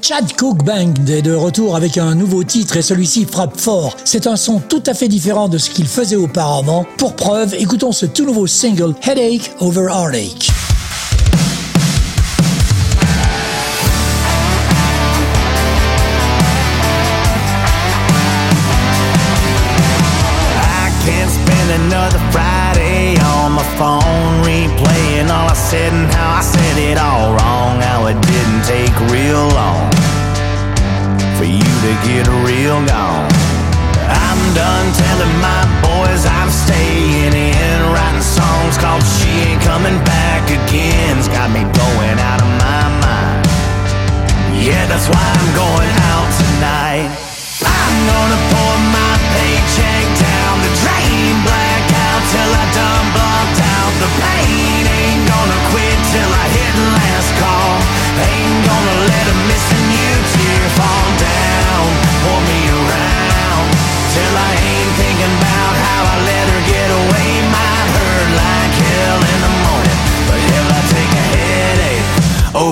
Chad Cook Band est de retour avec un nouveau titre et celui-ci frappe fort. C'est un son tout à fait différent de ce qu'il faisait auparavant. Pour preuve, écoutons ce tout nouveau single Headache Over Heartache.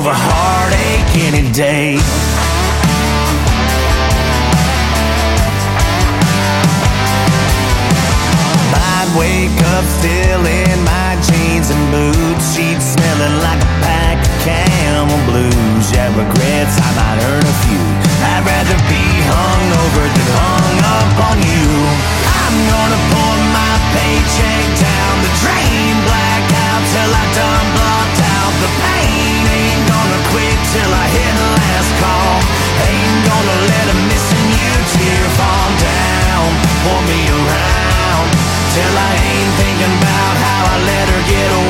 Over heartache any day. I'd wake up still in my jeans and boots. Sheets smelling like a pack of camel blues. Yeah, regrets I might earn a few. Pour me around till I ain't thinking about how I let her get away.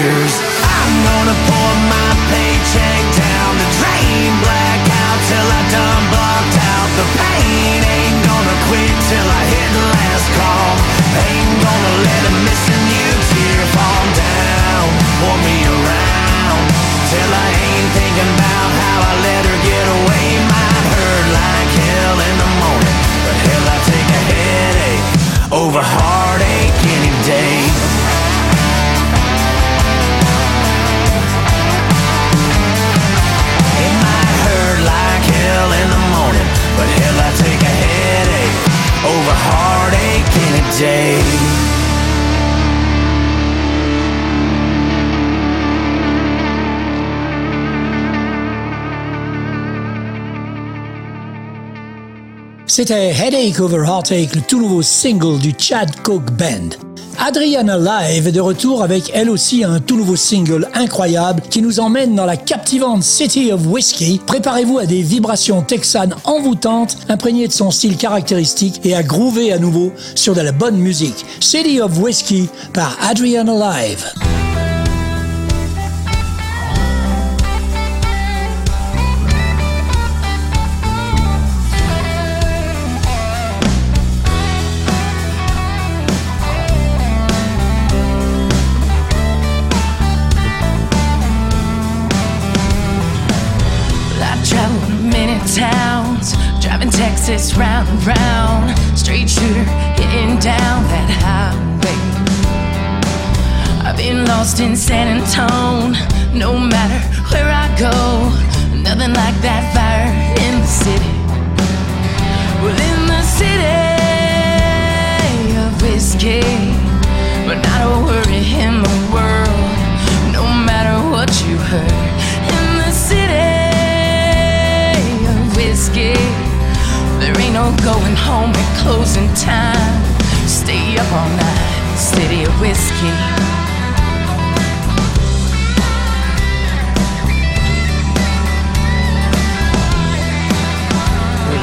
Disappears. C'était Headache Over Heartache, le tout nouveau single du Chad Cook Band. Adriana Live est de retour avec elle aussi un tout nouveau single incroyable qui nous emmène dans la captivante City of Whiskey. Préparez-vous à des vibrations texanes envoûtantes, imprégnées de son style caractéristique et à groover à nouveau sur de la bonne musique. City of Whiskey par Adriana Live. it's round and round. Straight shooter getting down that highway. I've been lost in San Antone. No matter where I go, nothing like that fire in the city. Well, in the city of whiskey, but not a worry in the world. No matter what you heard, in the city of whiskey home at closing time. Stay up all night, city of whiskey.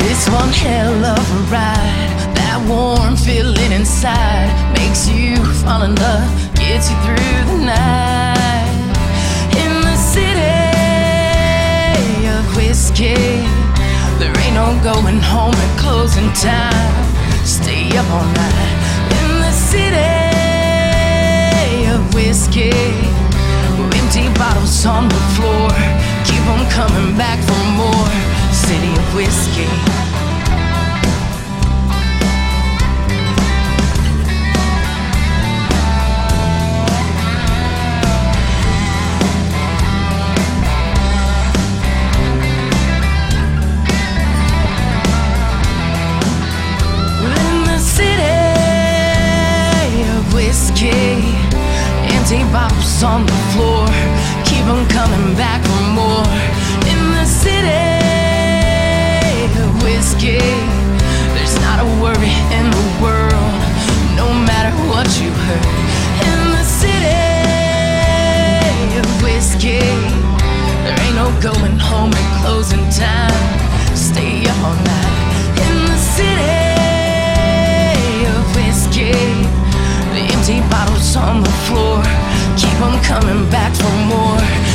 It's one hell of a ride. That warm feeling inside makes you fall in love, gets you through the night. In the city of whiskey, there ain't no going home at closing time. Stay up all night. In the city of whiskey, empty bottles on the floor, keep on coming back for more. City of whiskey. On the floor. Keep on coming back for more. In the city whiskey, there's not a worry in the world, no matter what you heard. In the city whiskey, there ain't no going home at closing time. On coming back for more.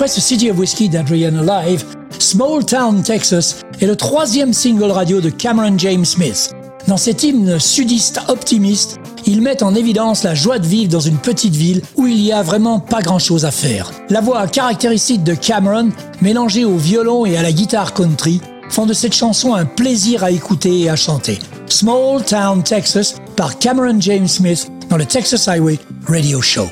Après ce CD of Whiskey d'Adrian Live, Small Town, Texas est le troisième single radio de Cameron James Smith. Dans cet hymne sudiste optimiste, il met en évidence la joie de vivre dans une petite ville où il y a vraiment pas grand chose à faire. La voix caractéristique de Cameron, mélangée au violon et à la guitare country, font de cette chanson un plaisir à écouter et à chanter. Small Town, Texas par Cameron James Smith dans le Texas Highway Radio Show.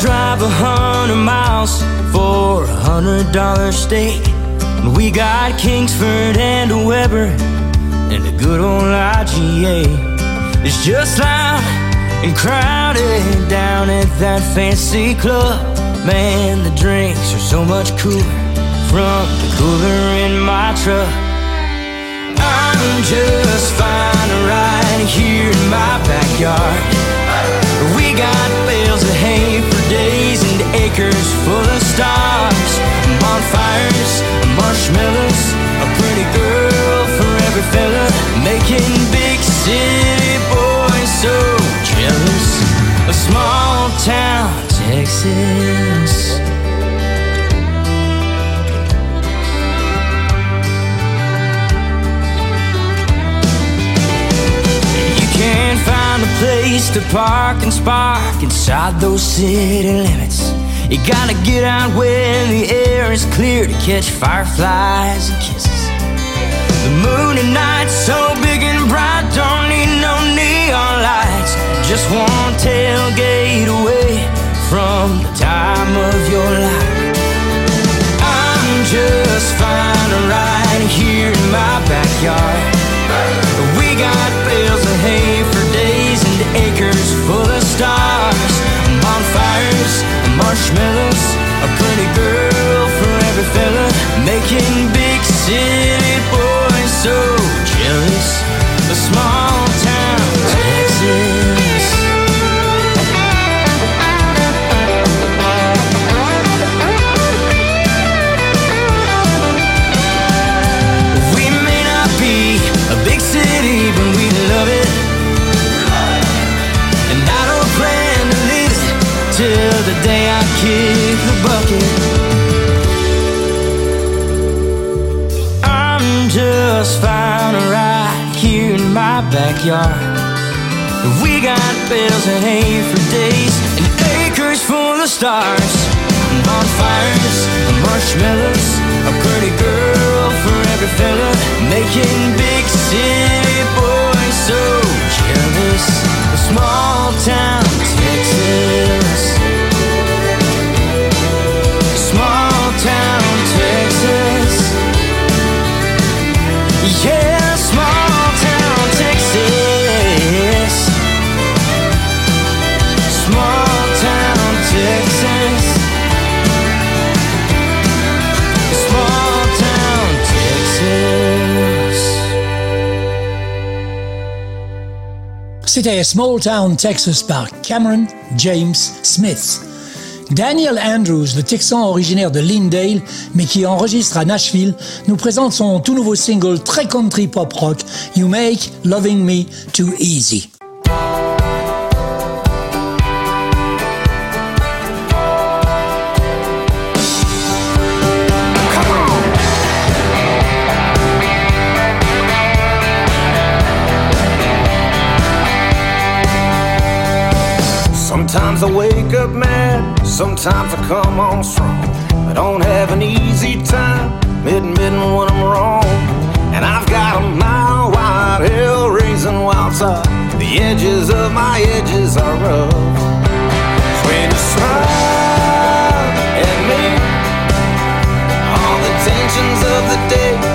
Drive a hundred miles for a hundred dollar steak. We got Kingsford and a Weber and a good old IGA. It's just loud and crowded down at that fancy club. Man, the drinks are so much cooler from the cooler in my truck. I'm just fine right here in my backyard. We got bales of hay acres full of stars, bonfires, marshmallows, a pretty girl for every fella, making big city boys so jealous. A small town Texas. You can't find a place to park and spark inside those city limits. You gotta get out when the air is clear to catch fireflies and kisses. The moon at night so big and bright, don't need no neon lights. Just one tailgate away from the time of your life. I'm just fine right here in my backyard. We got bales of hay for days and acres beers, marshmallows, a pretty girl for every fella, making big city boys so jealous. A small my backyard. We got bales of hay for days and acres full of stars. Bonfires, marshmallows, a pretty girl for every fella, making big city boys so jealous. A small town C'était Small Town Texas par Cameron James Smith. Daniel Andrews, le Texan originaire de Lindale, mais qui enregistre à Nashville, nous présente son tout nouveau single très country pop rock, You Make Loving Me Too Easy. Sometimes I wake up mad, sometimes I come on strong. I don't have an easy time admitting when I'm wrong. And I've got a mile wide hell raising wild side. The edges of my edges are rough. So When you smile at me, all the tensions of the day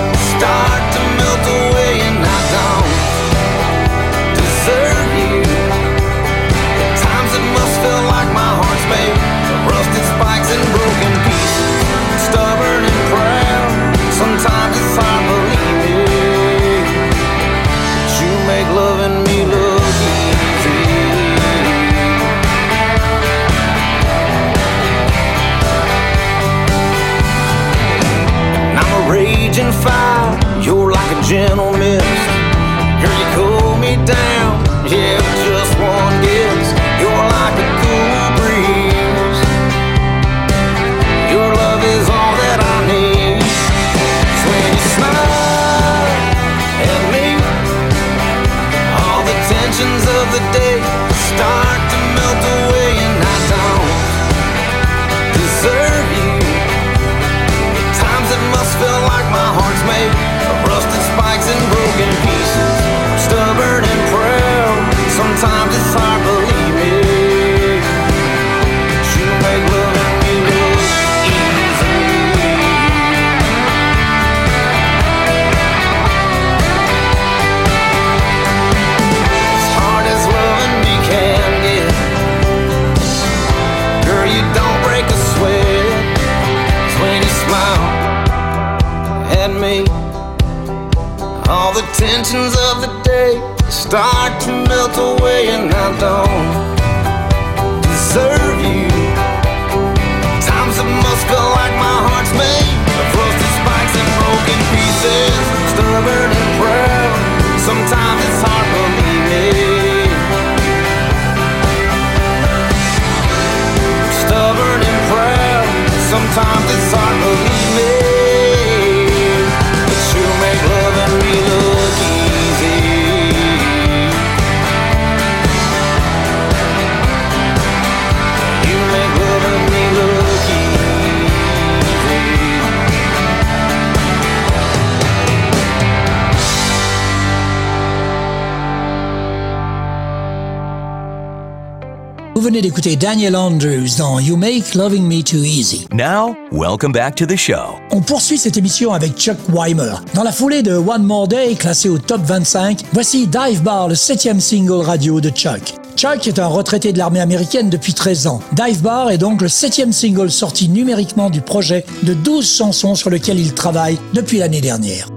venez d'écouter Daniel Andrews dans You Make Loving Me Too Easy. Now, welcome back to the show. On poursuit cette émission avec Chuck Weimer. Dans la foulée de One More Day, classé au top 25, voici Dive Bar, le septième single radio de Chuck. Chuck est un retraité de l'armée américaine depuis 13 ans. Dive Bar est donc le septième single sorti numériquement du projet de 12 chansons sur lequel il travaille depuis l'année dernière.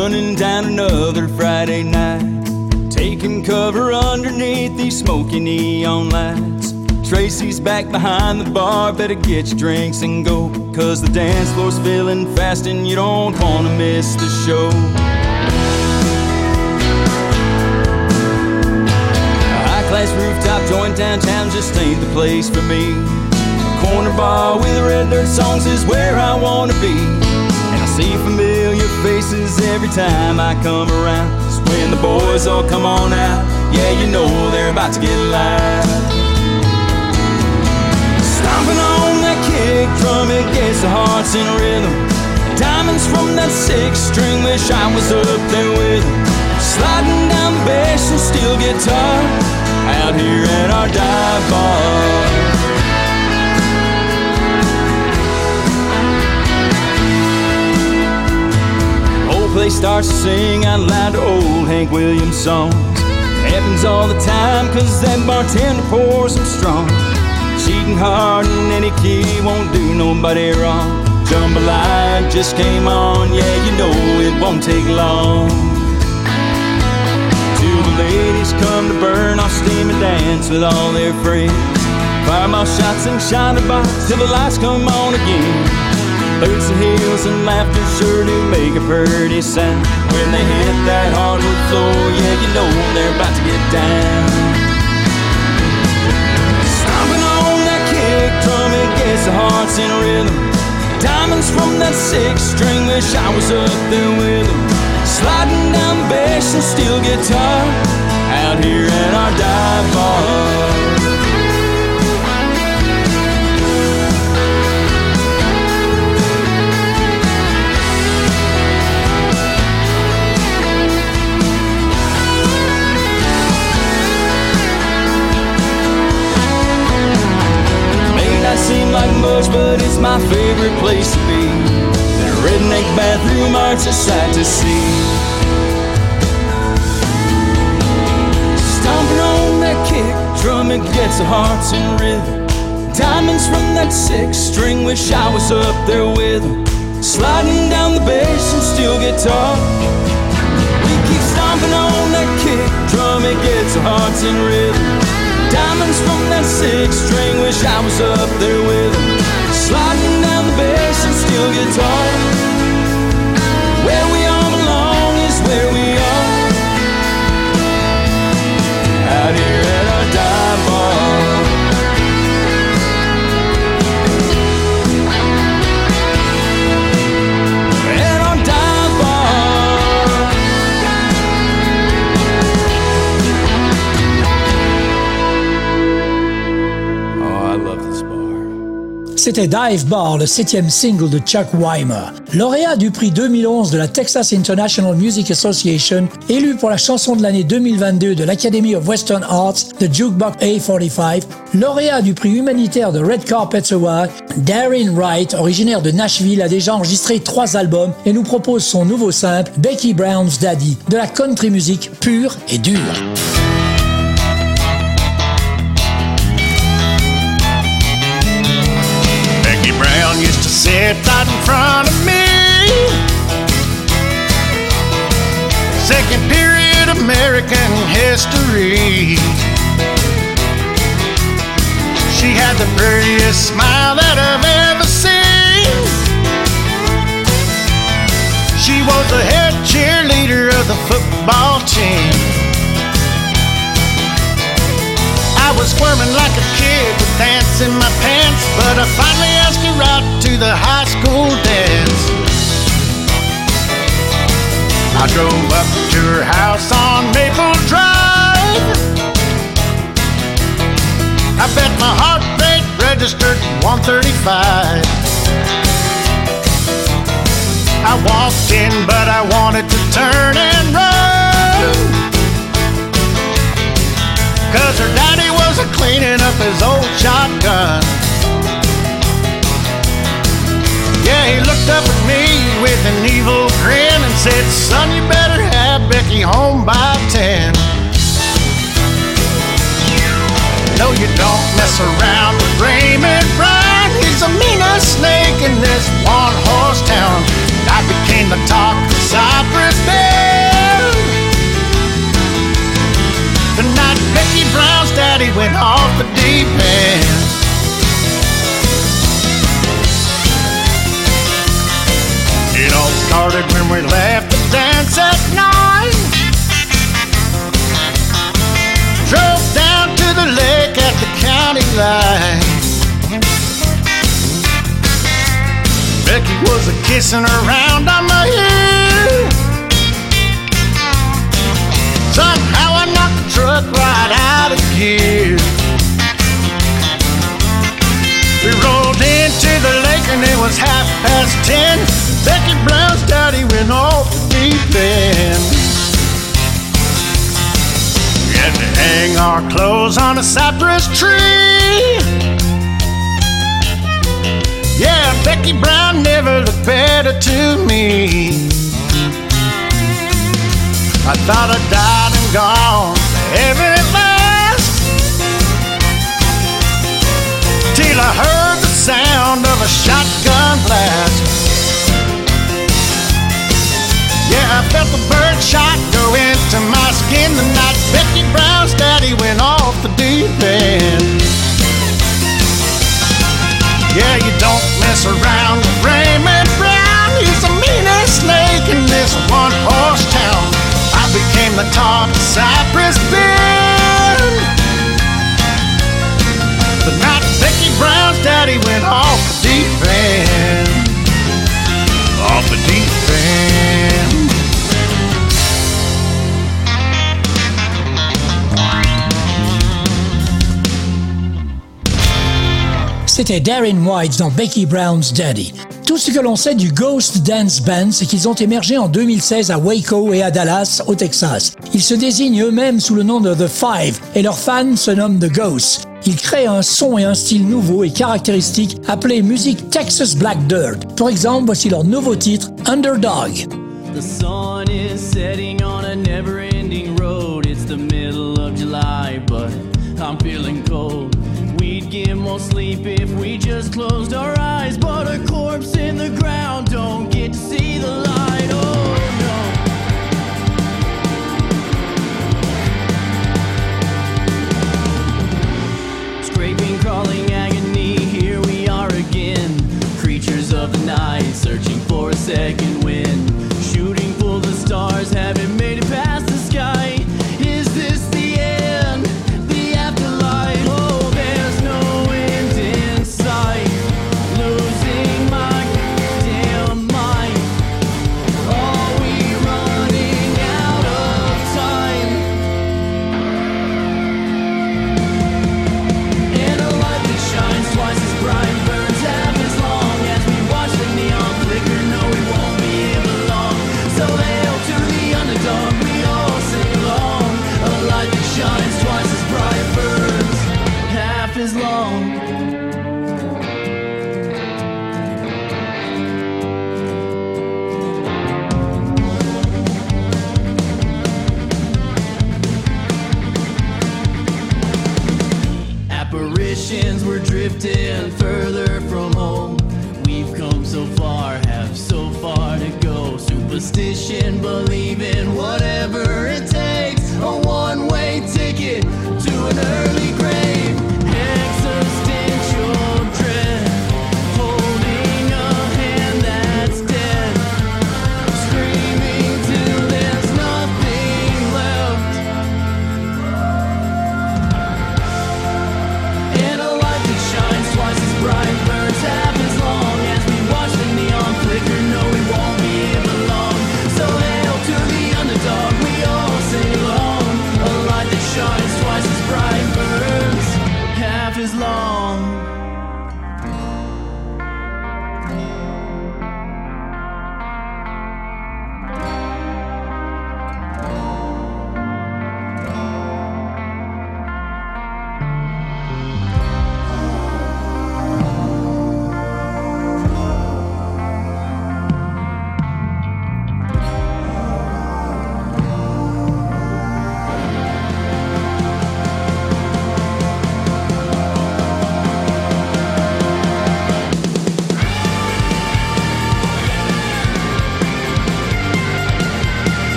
Running down another Friday night. Taking cover underneath these smoky neon lights. Tracy's back behind the bar, better get your drinks and go. Cause the dance floor's filling fast and you don't wanna miss the show. High class rooftop joint downtown just ain't the place for me. Corner bar with red dirt songs is where I wanna be. And I see familiar faces every time I come around. It's when the boys all come on out, yeah, you know they're about to get loud. Stomping on that kick drum, it gets the hearts in rhythm. Diamonds from that six string, wish I was up there with them. Sliding down bass and steel guitar, out here at our dive bar. Place starts to sing out loud old Hank Williams songs. Happens all the time, cause that bartender pours them strong. Cheating hard in any key won't do nobody wrong. Jambalaya just came on, yeah, you know it won't take long. Till the ladies come to burn off steam and dance with all their friends. Fireball shots and Shiner Bocks till the lights come on again. Boots and heels and laughter sure do make a pretty sound. When they hit that hardwood floor, yeah, you know they're about to get down. Stomping on that kick drum, it gets the hearts in rhythm. Diamonds from that six string, wish I was up there with them. Sliding down bass and steel guitar, out here at our dive bar. Much, but it's my favorite place to be. That redneck bathroom art's a sight to see. Stomping on that kick drum, it gets the hearts in rhythm. Diamonds from that six string, wish I was up there with 'em. Sliding down the bass and steel guitar. We keep stomping on that kick drum, it gets the hearts in rhythm. Diamonds from that six string, wish I was up there with 'em. Bass and steel guitar. C'était Dive Bar, le septième single de Chuck Weimer. Lauréat du prix 2011 de la Texas International Music Association, élu pour la chanson de l'année 2022 de l'Academy of Western Arts, The Jukebox A45, lauréat du prix humanitaire de Red Carpet Award, Darren Wright, originaire de Nashville, a déjà enregistré trois albums et nous propose son nouveau simple, Becky Brown's Daddy, de la country music pure et dure. Sit right in front of me. Second period American history. She had the prettiest smile that I've ever seen. She was the head cheerleader of the football team. I was squirming like a kid dance in my pants, but I finally asked her out to the high school dance. I drove up to her house on Maple Drive. I bet my heart rate registered 135. I walked in, but I wanted to turn and run. Cause her daddy to cleaning up his old shotgun. Yeah, he looked up at me with an evil grin and said, Son, you better have Becky home by ten. No, you don't mess around with Raymond Brown. He's a meanest snake in this one horse town. I became the talk of Cypress Bay. Becky Brown's daddy went off the deep end. It all started when we left the dance at nine. Drove down to the lake at the county line. Becky was a kissing around on my hill. Somehow I knocked the truck right out of gear. We rolled into the lake and it was half past ten. Becky Brown's daddy went off the deep end. We had to hang our clothes on a cypress tree. Yeah, Becky Brown never looked better to me. I thought I'd died and gone at last. Till I heard the sound of a shotgun blast. Yeah, I felt the bird shot go into my skin the night Becky Brown's daddy went off the deep end. Yeah, you don't mess around with Raymond Brown. He's the meanest snake in this one horse town. I became the talk of Cypress Bend. The night Becky Brown's daddy went off the deep end. Off the deep end. C'était Daryn Wright dans Becky Brown's Daddy. Tout ce que l'on sait du Ghost Dance Band, c'est qu'ils ont émergé en 2016 à Waco et à Dallas, au Texas. Ils se désignent eux-mêmes sous le nom de The Five et leurs fans se nomment The Ghosts. Ils créent un son et un style nouveau et caractéristique appelé musique Texas Black Dirt. Pour exemple, voici leur nouveau titre, Underdog. More sleep if we just closed our eyes. But a corpse in the ground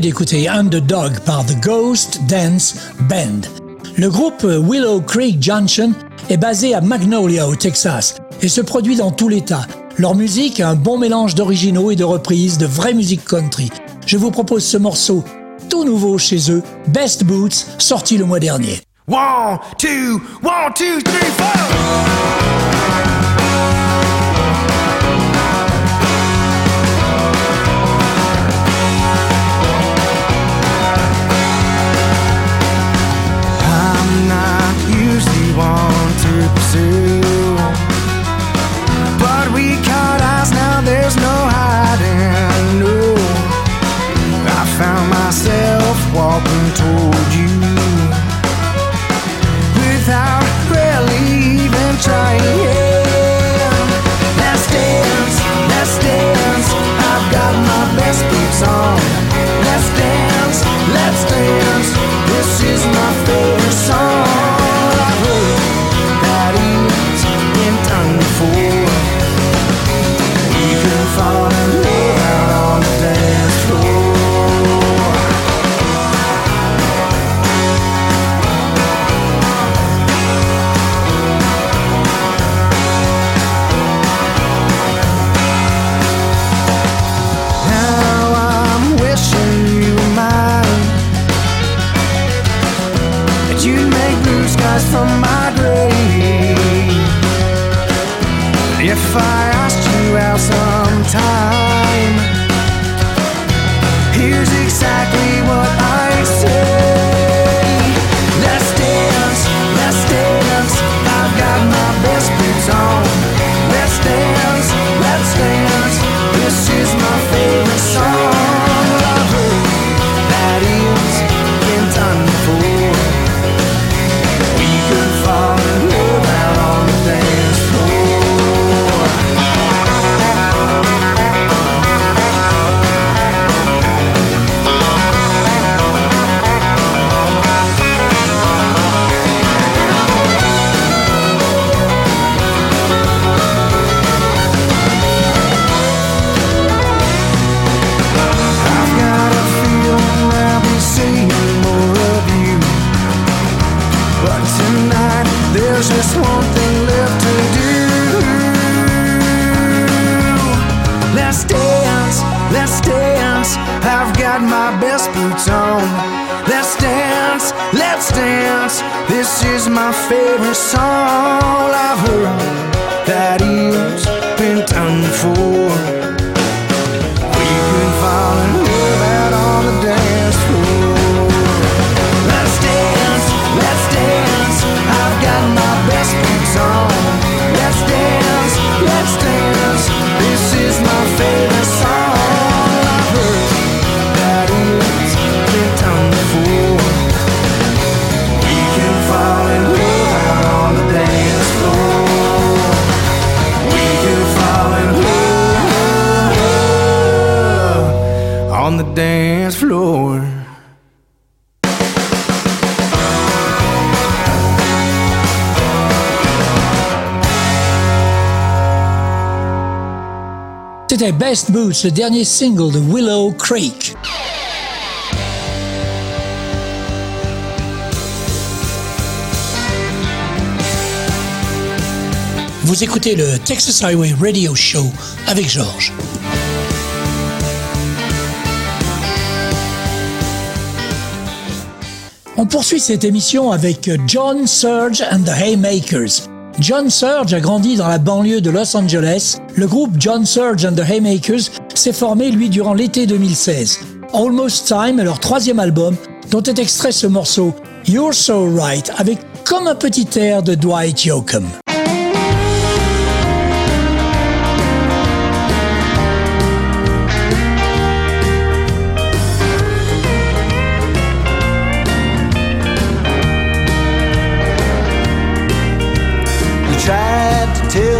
d'écouter Underdog par The Ghost Dance Band. Le groupe Willow Creek Junction est basé à Magnolia au Texas et se produit dans tout l'État. Leur musique a un bon mélange d'originaux et de reprises de vraie musique country. Je vous propose ce morceau tout nouveau chez eux, Best Boots, sorti le mois dernier. One to pursue, but we caught eyes now. There's no hiding. No, I found myself walking toward you without really even trying. Let's dance, let's dance. I've got my best boots on. Let's dance, let's dance. This is my Best Boots, le dernier single de Willow Creek. Vous écoutez le Texas Highway Radio Show avec Georges. On poursuit cette émission avec John Surge and the Haymakers. John Surge a grandi dans la banlieue de Los Angeles. Le groupe John Surge and the Haymakers s'est formé, lui, durant l'été 2016. Almost Time est leur troisième album, dont est extrait ce morceau You're So Right, avec comme un petit air de Dwight Yoakam.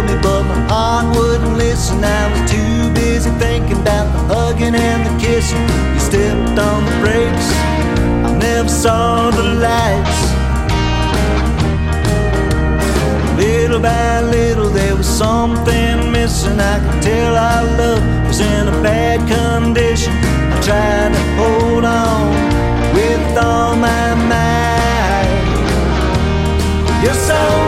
me, but my heart wouldn't listen. I was too busy thinking about the hugging and the kissing. You stepped on the brakes, I never saw the lights. Little by little, there was something missing. I could tell our love was in a bad condition. I tried to hold on with all my might. You're so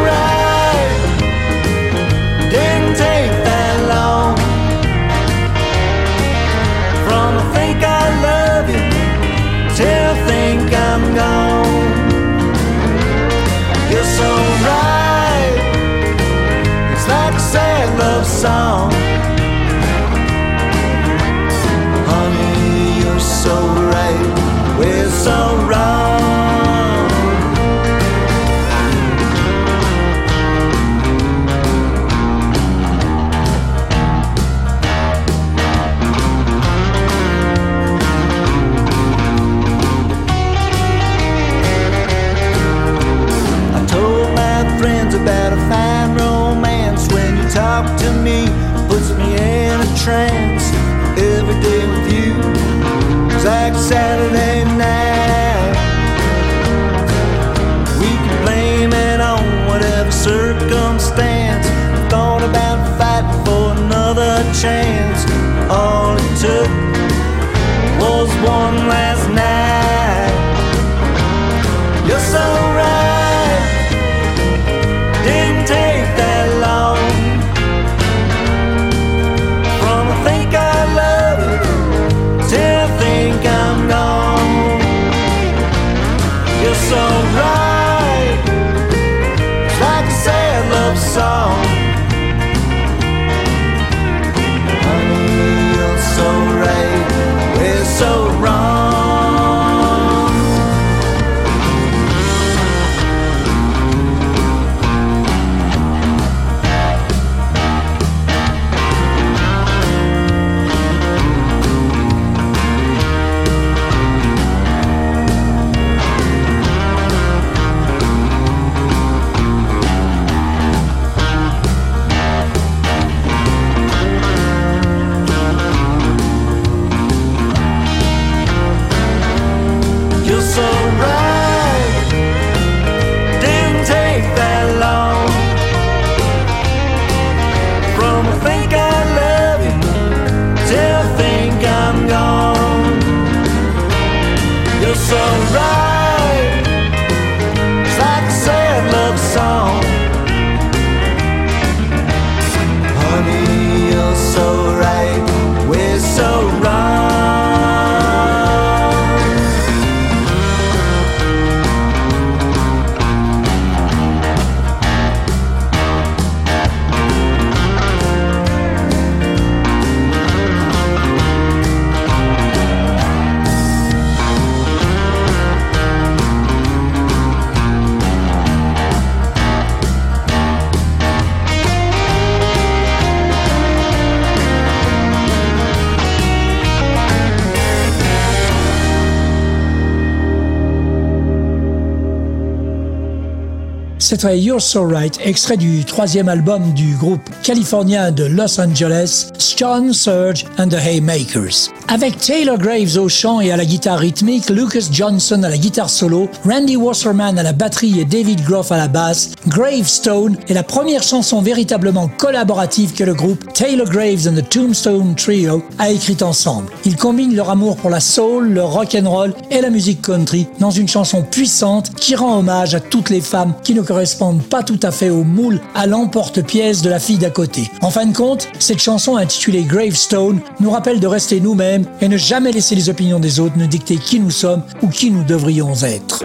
C'était You're So Right, extrait du troisième album du groupe californien de Los Angeles, John Surge and the Haymakers. Avec Taylor Graves au chant et à la guitare rythmique, Lucas Johnson à la guitare solo, Randy Wasserman à la batterie et David Groff à la basse, Gravestone est la première chanson véritablement collaborative que le groupe Taylor Graves and the Tombstone Trio a écrite ensemble. Ils combinent leur amour pour la soul, le rock and roll et la musique country dans une chanson puissante qui rend hommage à toutes les femmes qui ne correspondent pas tout à fait au moule à l'emporte-pièce de la fille d'à côté. En fin de compte, cette chanson intitulée Gravestone nous rappelle de rester nous-mêmes et ne jamais laisser les opinions des autres nous dicter qui nous sommes ou qui nous devrions être.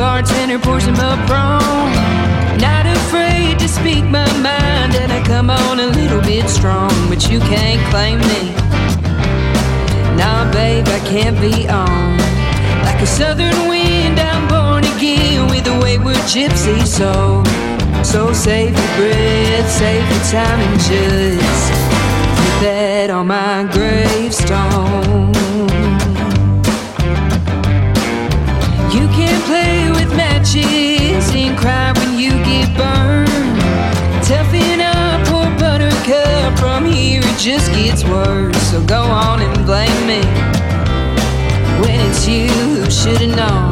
Bartender pours him up wrong. Not afraid to speak my mind, and I come on a little bit strong, but you can't claim me. Nah, babe, I can't be on. Like a southern wind, I'm born again with a wayward gypsy soul. So save your breath, save your time, and just put that on my gravestone. You can't play with matches and cry when you get burned. Toughen up, poor buttercup. From here it just gets worse. So go on and blame me when it's you who should've known.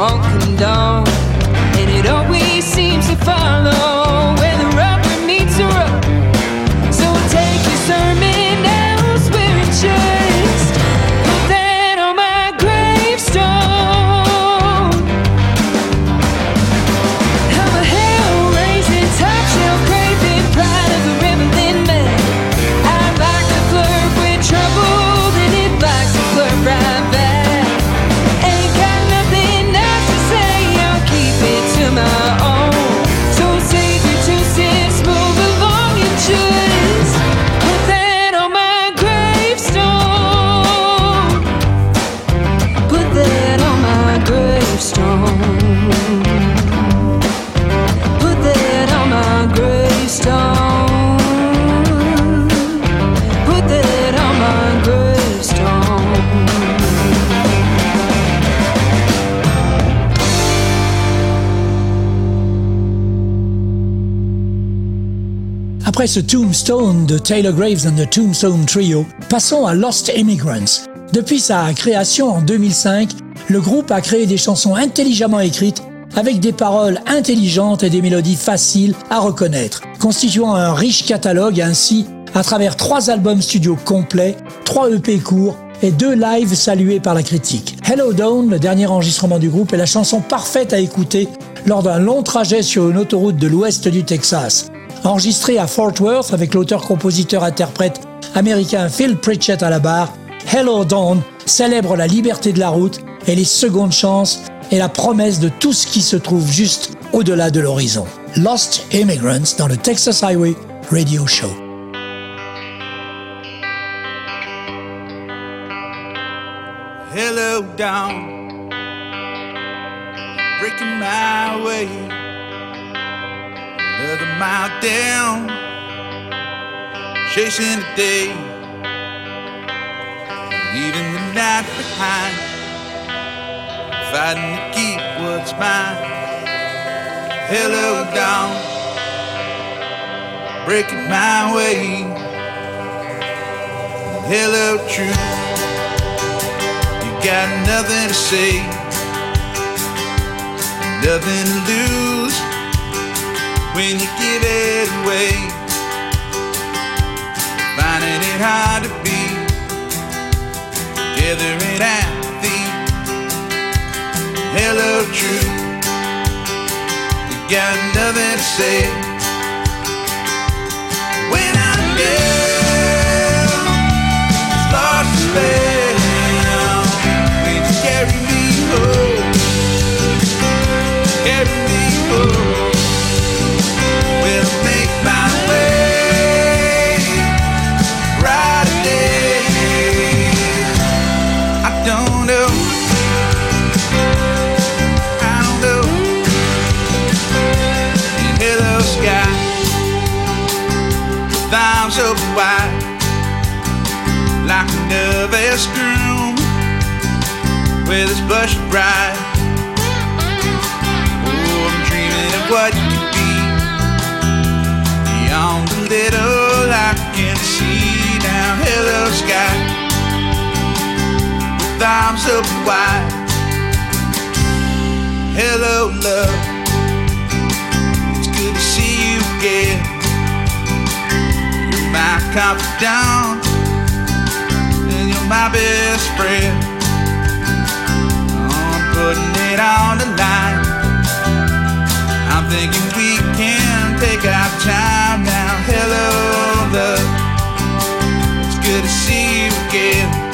Won't condone. And it always seems to follow Après ce Tombstone de Taylor Graves and the Tombstone Trio, passons à Lost Immigrants. Depuis sa création en 2005, le groupe a créé des chansons intelligemment écrites avec des paroles intelligentes et des mélodies faciles à reconnaître, constituant un riche catalogue ainsi à travers trois albums studio complets, trois EP courts et deux lives salués par la critique. Hello Dawn, le dernier enregistrement du groupe, est la chanson parfaite à écouter lors d'un long trajet sur une autoroute de l'ouest du Texas. Enregistré à Fort Worth avec l'auteur-compositeur-interprète américain Phil Pritchett à la barre, Hello Dawn célèbre la liberté de la route et les secondes chances et la promesse de tout ce qui se trouve juste au-delà de l'horizon. Lost Immigrants dans le Texas Highway Radio Show. Hello down, breaking my way. Another mile down, chasing the day, leaving the night behind, fighting to keep what's mine. Hello down, breaking my way. Hello truth you got nothing to say, nothing to lose when you give it away. Finding it hard to be together in apathy. Hello, truth. You got nothing to say. When I'm down, lost space. His bride. Oh, I'm dreaming of what could be beyond the little I can see now. Hello, sky, with arms open wide. Hello, love, it's good to see you again. You're my confidant, and you're my best friend it the line. I'm thinking we can take our time now. Hello, love. It's good to see you again.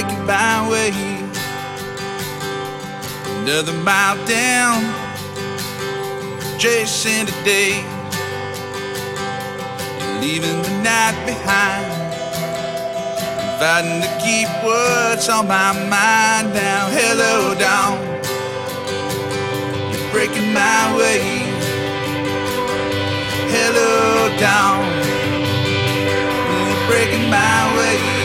breaking byway. Another mile down, chasing the day, leaving the night behind. Fighting to keep what's on my mind now. Hello, dawn, you're breaking my way. Hello, dawn, you're breaking my way.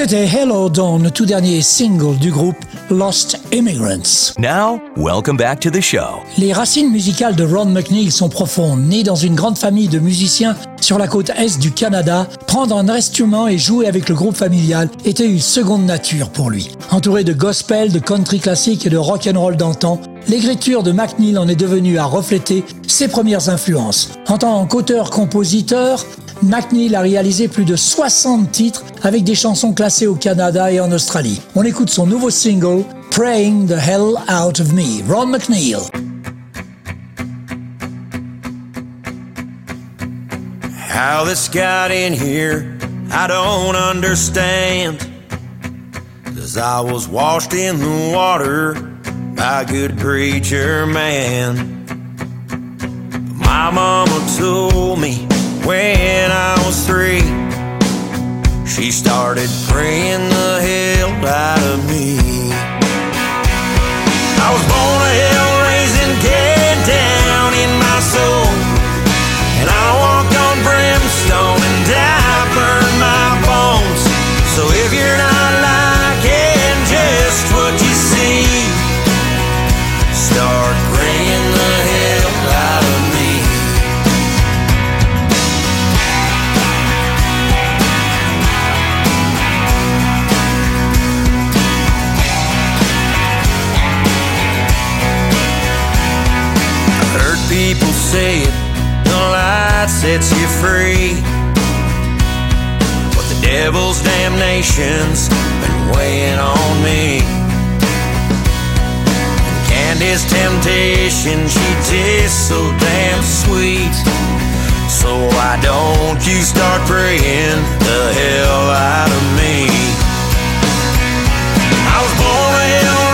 C'était Hello Dawn, le tout dernier single du groupe Lost Immigrants. Now, welcome back to the show. Les racines musicales de Ron McNeil sont profondes. Né dans une grande famille de musiciens sur la côte est du Canada, prendre un instrument et jouer avec le groupe familial était une seconde nature pour lui. Entouré de gospel, de country classique et de rock and roll d'antan, l'écriture de McNeil en est devenue à refléter ses premières influences. En tant qu'auteur-compositeur, McNeil a réalisé plus de 60 titres avec des chansons classées au Canada et en Australie. On écoute son nouveau single, Praying the Hell Out of Me, Ron McNeil. How this got in here, I don't understand. Cause I was washed in the water by a good preacher man. My mama told me when I was three, she started praying the hell out of me. I was born a hell raising dead down in my soul. Free. But the devil's damnation's been weighing on me. And Candy's temptation, she tastes so damn sweet. So why don't you start praying the hell out of me? I was born a hell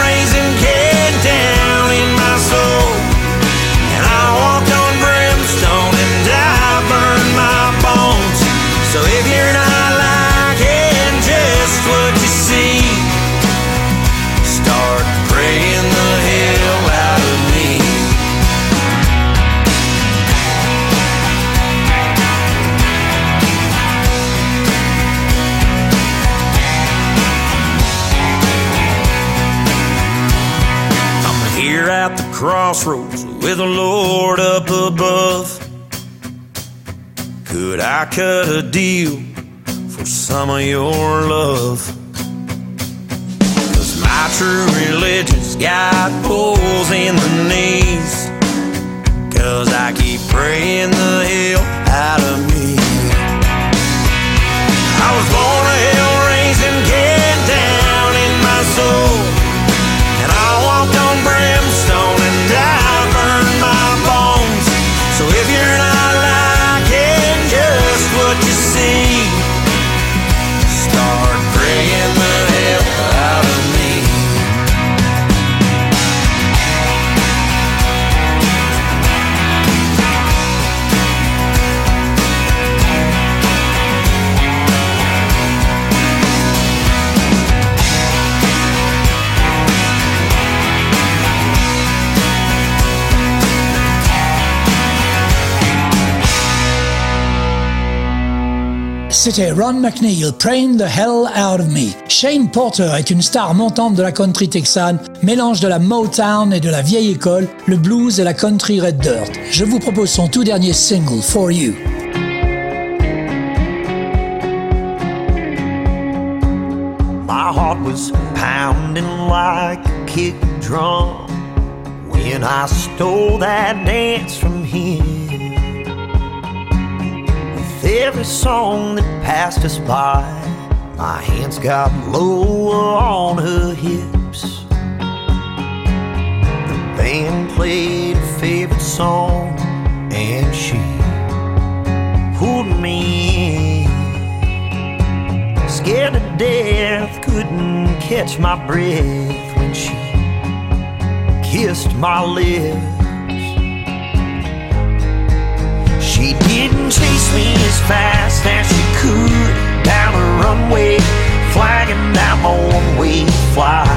I cut a deal for some of your love? Cause my true religion's got pulls in the knees. Cause I keep praying the hell out of me. I was born a hell raising kid down in my soul. C'était Ron McNeil, Praying the Hell Out of Me. Shane Porter est une star montante de la country texane, mélange de la Motown et de la vieille école, le blues et la country red dirt. Je vous propose son tout dernier single, For You. My heart was pounding like a kick drum when I stole that dance from him. With every song that passed us by, my hands got lower on her hips. The band played a favorite song, and she pulled me in. Scared to death, couldn't catch my breath when she kissed my lips. She didn't chase me as fast as she could down the runway, flagging down my one-way flight.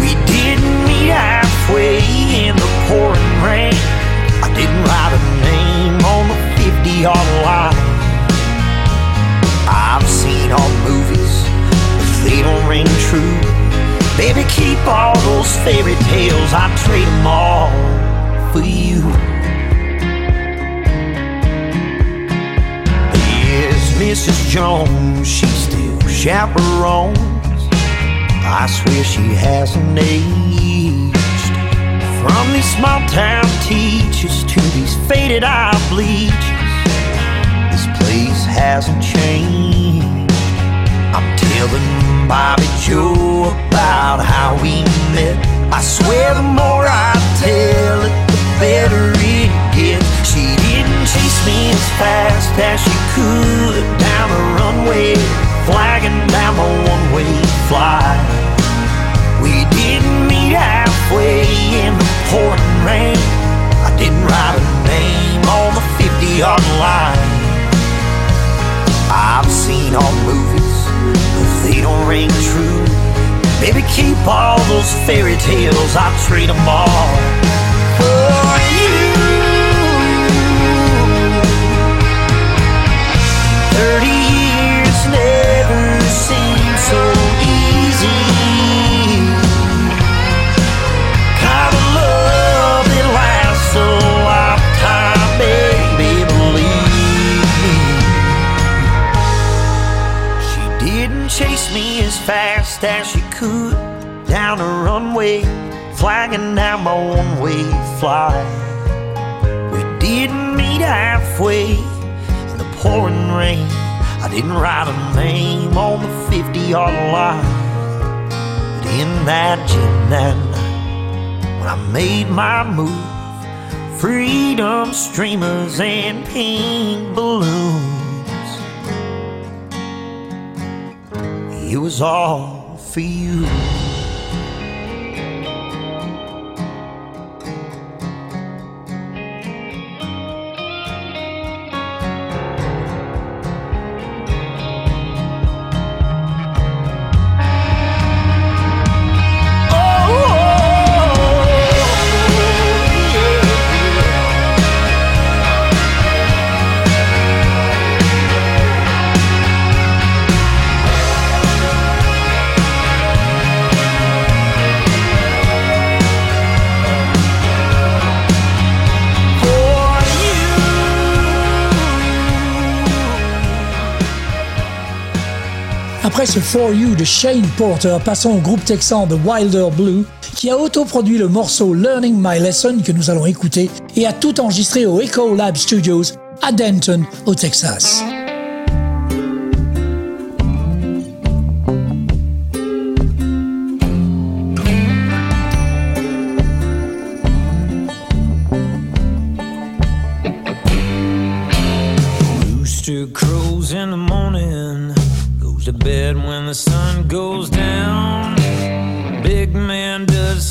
We didn't meet halfway in the pouring rain. I didn't write a name on the 50-yard line. I've seen all movies, but they don't ring true. Baby, keep all those fairy tales. I trade them all for you. Mrs. Jones, she still chaperones. I swear she hasn't aged. From these small town teachers to these faded eye bleachers, this place hasn't changed. I'm telling Bobby Joe about how we met. I swear the more I tell it, the better it gets. She didn't chase me as fast as she could down the runway, flagging down my one-way flight. We didn't meet halfway in the pouring rain. I didn't write a name on the 50-yard line. I've seen all movies, but they don't ring true. Baby, keep all those fairy tales. I trade them all for Believe me. She didn't chase me as fast as she could down the runway, flagging down my one-way flight. We didn't meet halfway pouring rain. I didn't write a name on the 50-yard line. But in that gym that night, when I made my move, freedom streamers and pink balloons. It was all for you. For You de Shane Porter, passons au groupe texan The Wilder Blue, qui a autoproduit le morceau Learning My Lesson que nous allons écouter et a tout enregistré au Echo Lab Studios à Denton, au Texas.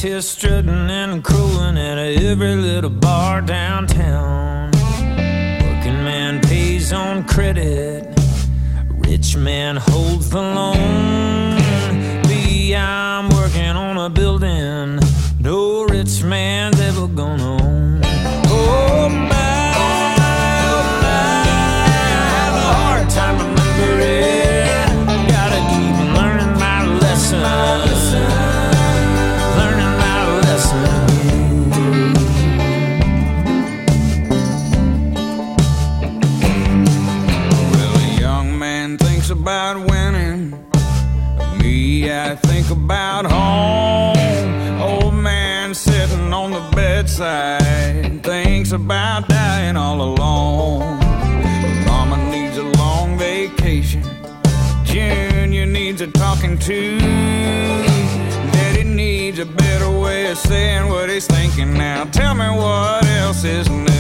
His strutting and crowing at every little bar downtown. Working man pays on credit, rich man holds the loan. Saying what he's thinking now. Tell me what else is new.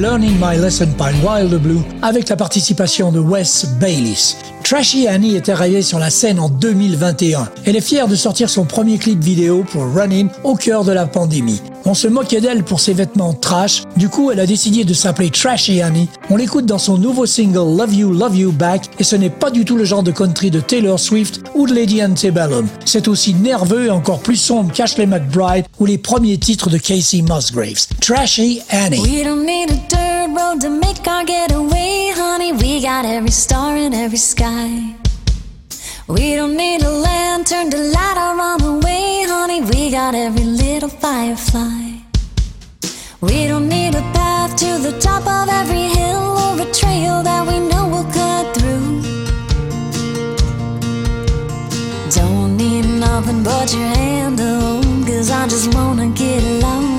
Learning My Lesson by Wild Blue avec la participation de Wes Bayliss. Trashy Annie est arrivée sur la scène en 2021. Elle est fière de sortir son premier clip vidéo pour Running au cœur de la pandémie. On se moquait d'elle pour ses vêtements trash, du coup elle a décidé de s'appeler Trashy Annie. On l'écoute dans son nouveau single Love You, Love You Back et ce n'est pas du tout le genre de country de Taylor Swift ou de Lady Antebellum. C'est aussi nerveux et encore plus sombre qu'Ashley McBride ou les premiers titres de Casey Musgraves. Trashy Annie. We don't need a dirt road to make our getaway, honey. We got every star in every sky. We don't need a lantern to light our on the way, honey. We got every little firefly. We don't need a path to the top of every hill or a trail that we know but your hand, oh, cause I just wanna get lost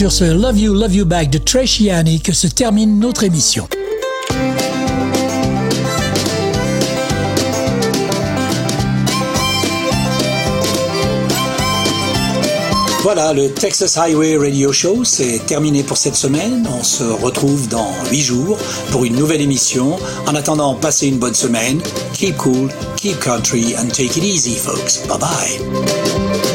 sur ce Love You, Love You Back de Trashy Annie que se termine notre émission. Voilà, le Texas Highway Radio Show, c'est terminé pour cette semaine. On se retrouve dans 8 jours pour une nouvelle émission. En attendant, passez une bonne semaine. Keep cool, keep country, and take it easy, folks. Bye bye.